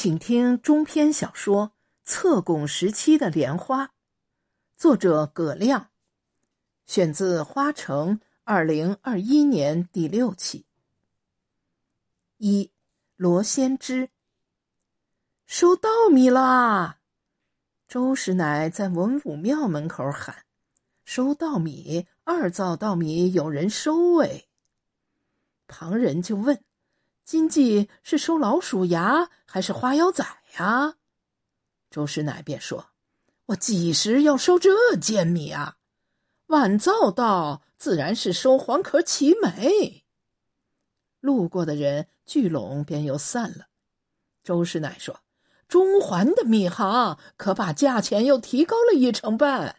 请听中篇小说《侧拱时期的莲花》，作者葛亮，选自《花城》二零二一年第六期。一罗先知收稻米啦！周师奶在文武庙门口喊：“收稻米，二造稻米有人收哎！”旁人就问。今季是收老鼠牙还是花腰仔呀？周师奶便说：“我几时要收这贱米啊？晚造到，自然是收黄壳齐眉。”路过的人聚拢，便又散了。周师奶说：“中环的米行可把价钱又提高了一成半。”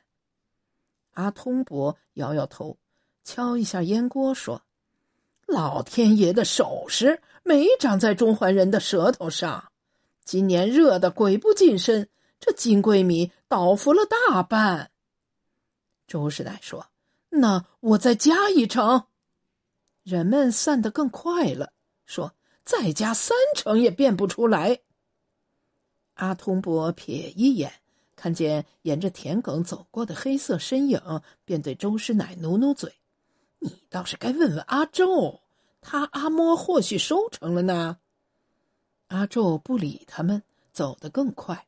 阿通伯摇摇头，敲一下烟锅说：“老天爷的首饰。”没长在中环人的舌头上，今年热的鬼不近身，这金桂米倒伏了大半。周师奶说：“那我再加一成。”人们散得更快了，说：“再加三成也变不出来。”阿通伯瞥一眼，看见沿着田埂走过的黑色身影，便对周师奶努努嘴：“你倒是该问问阿周。”他阿嬷或许收成了呢。阿宙不理他们，走得更快。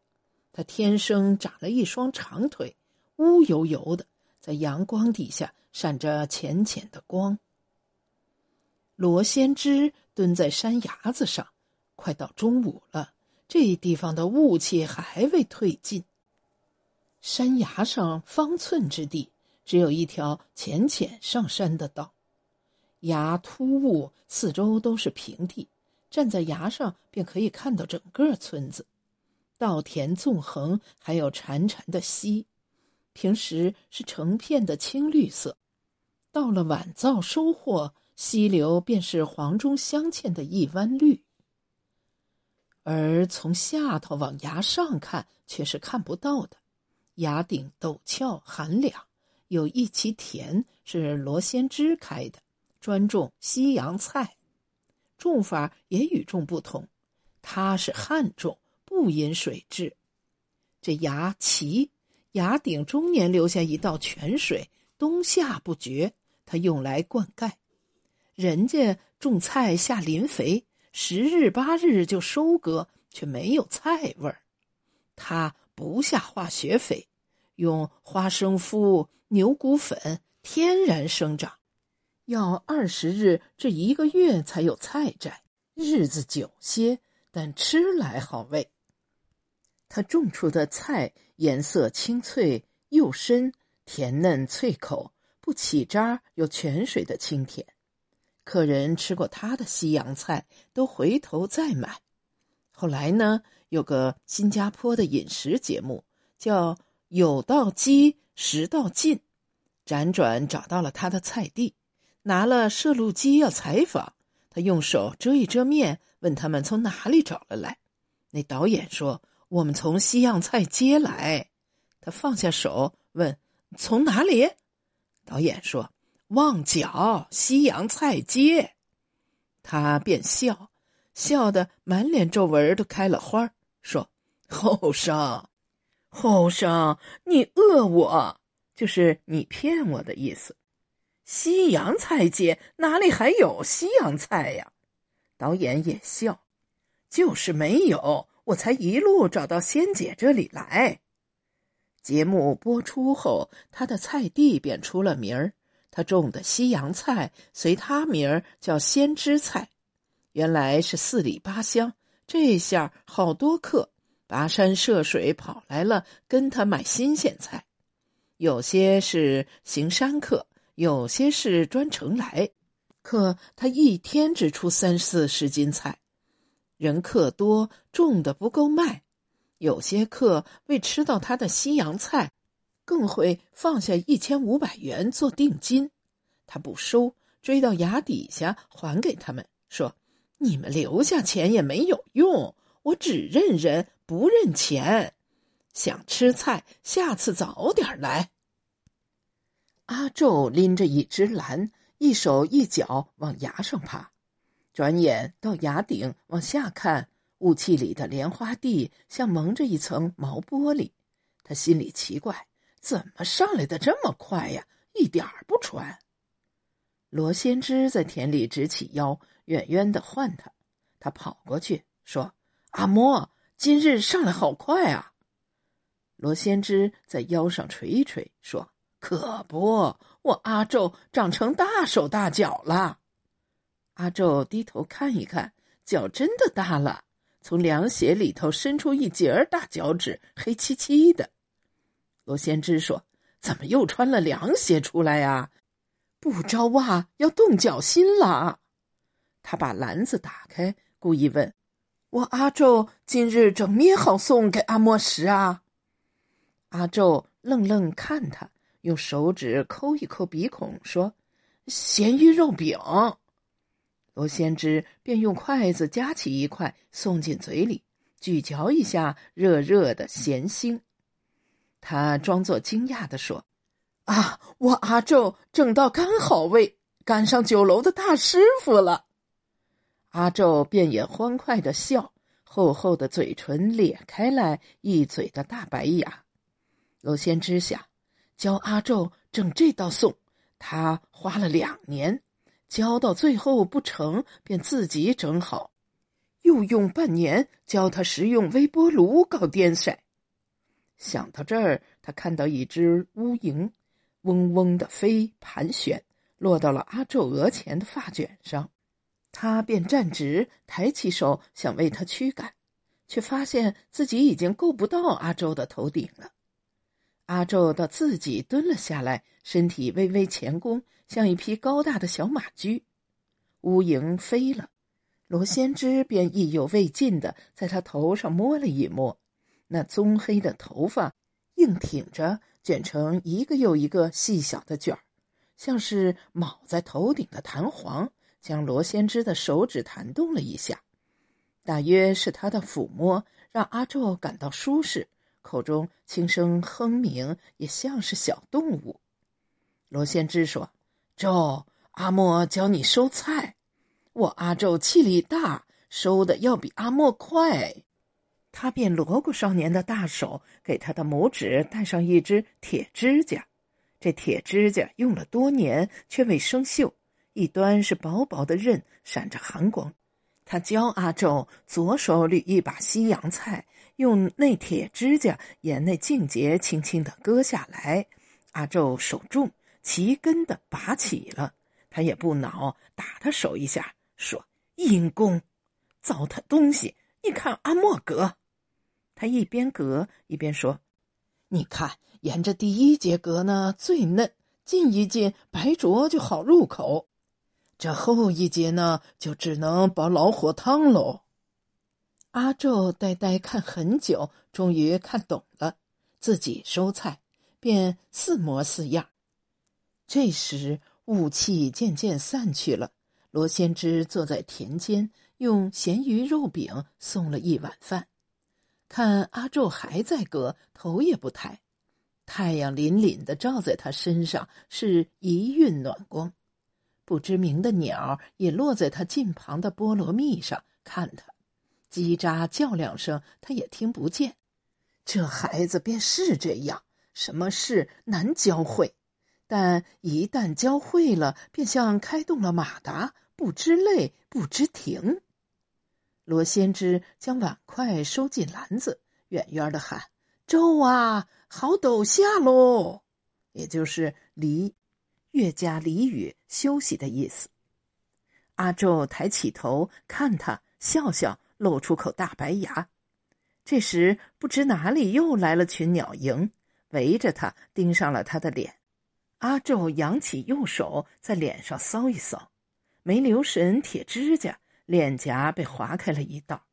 他天生长了一双长腿，乌油油的，在阳光底下闪着浅浅的光。罗先知蹲在山崖子上，快到中午了，这地方的雾气还未退尽。山崖上方寸之地，只有一条浅浅上山的道。崖突兀，四周都是平地，站在崖上便可以看到整个村子。稻田纵横，还有潺潺的溪，平时是成片的青绿色，到了晚造收获，溪流便是黄中镶嵌的一弯绿。而从下头往崖上看，却是看不到的。崖顶陡峭寒凉，有一畦田是罗先芝开的。专种西洋菜，种法也与众不同。它是旱种，不饮水质。这崖齐，崖顶终年留下一道泉水，冬夏不绝。它用来灌溉。人家种菜下磷肥，十日八日就收割，却没有菜味儿。它不下化学肥，用花生麸、牛骨粉，天然生长。要二十日至一个月才有菜摘，日子久些，但吃来好味。他种出的菜颜色清脆又深，甜嫩脆口，不起渣，有泉水的清甜。客人吃过他的西洋菜，都回头再买。后来呢，有个新加坡的饮食节目，叫“有道鸡，食道尽”，辗转找到了他的菜地。拿了摄录机要采访，他用手遮一遮面，问他们从哪里找了来。那导演说：“我们从西洋菜街来。”他放下手问：“从哪里？”导演说：“旺角西洋菜街。”他便笑，笑得满脸皱纹都开了花说：“后生，后生，你讹我，就是你骗我的意思。”西洋菜街哪里还有西洋菜呀？导演也笑，就是没有，我才一路找到仙姐这里来。节目播出后，他的菜地便出了名儿，他种的西洋菜随他名儿叫先知菜。原来是四里八乡，这下好多客跋山涉水跑来了，跟他买新鲜菜，有些是行山客。有些是专程来，可他一天只出三四十斤菜，人客多，种的不够卖。有些客为吃到他的西洋菜，更会放下一千五百元做定金，他不收，追到崖底下还给他们，说：“你们留下钱也没有用，我只认人不认钱。想吃菜，下次早点来。”阿宙拎着一只篮，一手一脚往崖上爬，转眼到崖顶往下看，雾气里的莲花地像蒙着一层毛玻璃。他心里奇怪，怎么上来的这么快呀？一点儿不喘。罗先知在田里直起腰，远远的唤他。他跑过去说：“阿莫，今日上来好快啊！”罗先知在腰上捶一捶，说：“可不，我阿宙长成大手大脚了。”阿宙低头看一看，脚真的大了。从凉鞋里头伸出一截儿大脚趾，黑漆漆的。罗先知说：“怎么又穿了凉鞋出来呀？不着袜要冻脚心了。”他把篮子打开，故意问：“我阿宙今日整咩好送给阿莫什啊？”阿宙愣愣看他，用手指抠一抠鼻孔，说：“咸鱼肉饼。”罗先知便用筷子夹起一块，送进嘴里，咀嚼一下热热的咸腥。他装作惊讶的说：“啊，我阿宙正到刚好位，赶上酒楼的大师傅了。”阿宙便也欢快的笑，厚厚的嘴唇咧开来，一嘴的大白牙。罗先知想，教阿宙整这道颂，他花了两年。教到最后不成，便自己整好，又用半年教他使用微波炉搞颠筛。想到这儿，他看到一只乌蝇，嗡嗡的飞盘旋，落到了阿宙额前的发卷上，他便站直，抬起手想为他驱赶，却发现自己已经够不到阿宙的头顶了。阿宙倒自己蹲了下来，身体微微前弓。像一匹高大的小马驹，乌蝇飞了，罗先知便意犹未尽的在他头上摸了一摸，那棕黑的头发硬挺着，卷成一个又一个细小的卷儿，像是铆在头顶的弹簧，将罗先知的手指弹动了一下，大约是他的抚摸让阿宙感到舒适，口中轻声哼鸣，也像是小动物。罗先知说。周阿莫教你收菜，我阿宙气力大，收的要比阿莫快。他便罗过少年的大手，给他的拇指戴上一只铁指甲。这铁指甲用了多年，却未生锈，一端是薄薄的刃，闪着寒光。他教阿宙左手捋一把西洋菜，用那铁指甲沿那茎节轻轻的割下来。阿宙手重。齐根的拔起了，他也不恼，打他手一下，说：“阴公，糟蹋东西！你看阿莫格。”他一边割一边说：“你看，沿着第一节割呢最嫩，进一进白灼就好入口。这后一节呢，就只能煲老火汤喽。”阿宙呆呆看很久，终于看懂了，自己收菜便似模似样。这时雾气渐渐散去了，罗先知坐在田间，用咸鱼肉饼送了一碗饭。看阿宙还在割，头也不抬。太阳凛凛的照在他身上，是一晕暖光。不知名的鸟也落在他近旁的菠萝蜜上，看他，叽喳叫两声，他也听不见。这孩子便是这样，什么事难教会。但一旦教会了，便像开动了马达，不知累，不知停。罗先知将碗筷收进篮子，远远的喊：“周啊，好陡下喽！”也就是离，越加俚语休息的意思。阿昼抬起头看他，笑笑，露出口大白牙。这时，不知哪里又来了群鸟蝇，围着他，盯上了他的脸。阿宙扬起右手，在脸上搔一搔，没留神，铁指甲脸颊被划开了一道。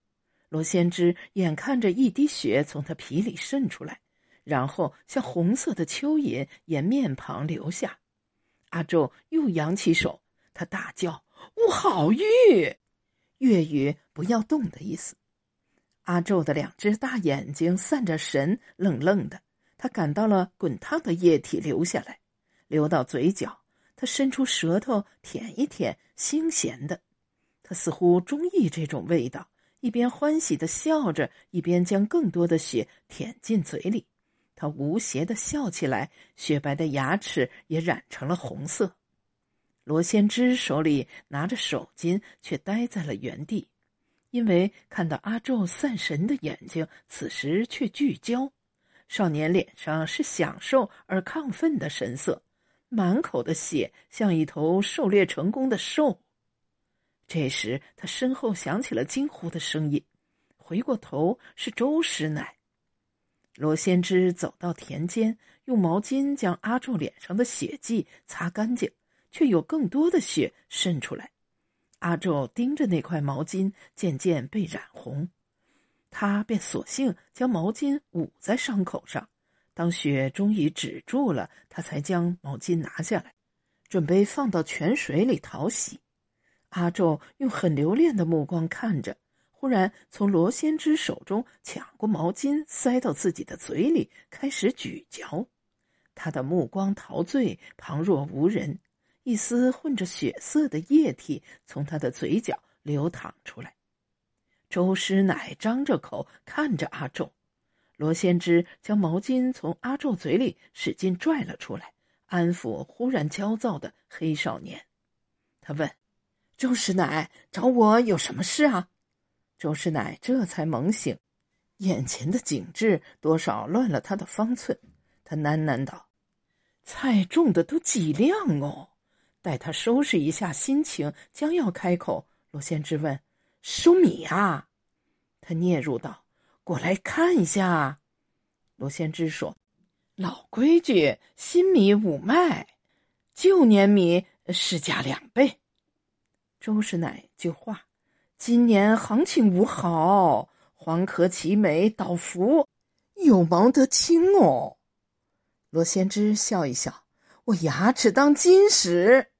罗先知眼看着一滴血从他皮里渗出来，然后像红色的蚯蚓沿面庞流下。阿宙又扬起手，他大叫：“我好玉！”粤语“不要动”的意思。阿宙的两只大眼睛散着神，愣愣的。他感到了滚烫的液体流下来。流到嘴角，他伸出舌头舔一舔，腥咸的。他似乎中意这种味道，一边欢喜的笑着，一边将更多的血舔进嘴里。他无邪的笑起来，雪白的牙齿也染成了红色。罗先知手里拿着手巾，却呆在了原地，因为看到阿宙散神的眼睛，此时却聚焦。少年脸上是享受而亢奋的神色，满口的血像一头狩猎成功的兽。这时，他身后响起了惊呼的声音，回过头是周师奶。罗先知走到田间，用毛巾将阿宙脸上的血迹擦干净，却有更多的血渗出来。阿宙盯着那块毛巾，渐渐被染红。他便索性将毛巾捂在伤口上，当血终于止住了，他才将毛巾拿下来，准备放到泉水里淘洗。阿宙用很留恋的目光看着，忽然从罗先知手中抢过毛巾，塞到自己的嘴里，开始咀嚼。他的目光陶醉，旁若无人，一丝混着血色的液体从他的嘴角流淌出来。周师奶张着口看着阿仲，罗先知将毛巾从阿仲嘴里使劲拽了出来，安抚忽然焦躁的黑少年。他问：“周师奶找我有什么事啊？”周师奶这才猛醒，眼前的景致多少乱了他的方寸。他喃喃道：“菜种的都几两哦。”待他收拾一下心情，将要开口，罗先知问。收米啊！他嗫嚅道：“过来看一下。”罗先知说：“老规矩，新米五麦，旧年米市价两倍。”周师奶就话：“今年行情无好，黄壳齐美，倒伏，有毛得轻哦。”罗先知笑一笑：“我牙齿当金石。”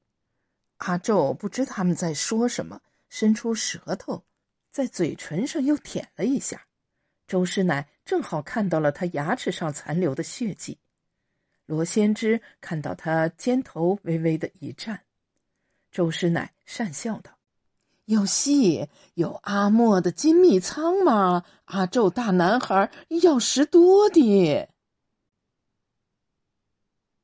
阿宙不知他们在说什么。伸出舌头，在嘴唇上又舔了一下。周师奶正好看到了他牙齿上残留的血迹。罗先知看到他肩头微微的一颤。周师奶讪笑道：“有戏，有阿莫的金蜜仓吗？阿宙大男孩要食多的。”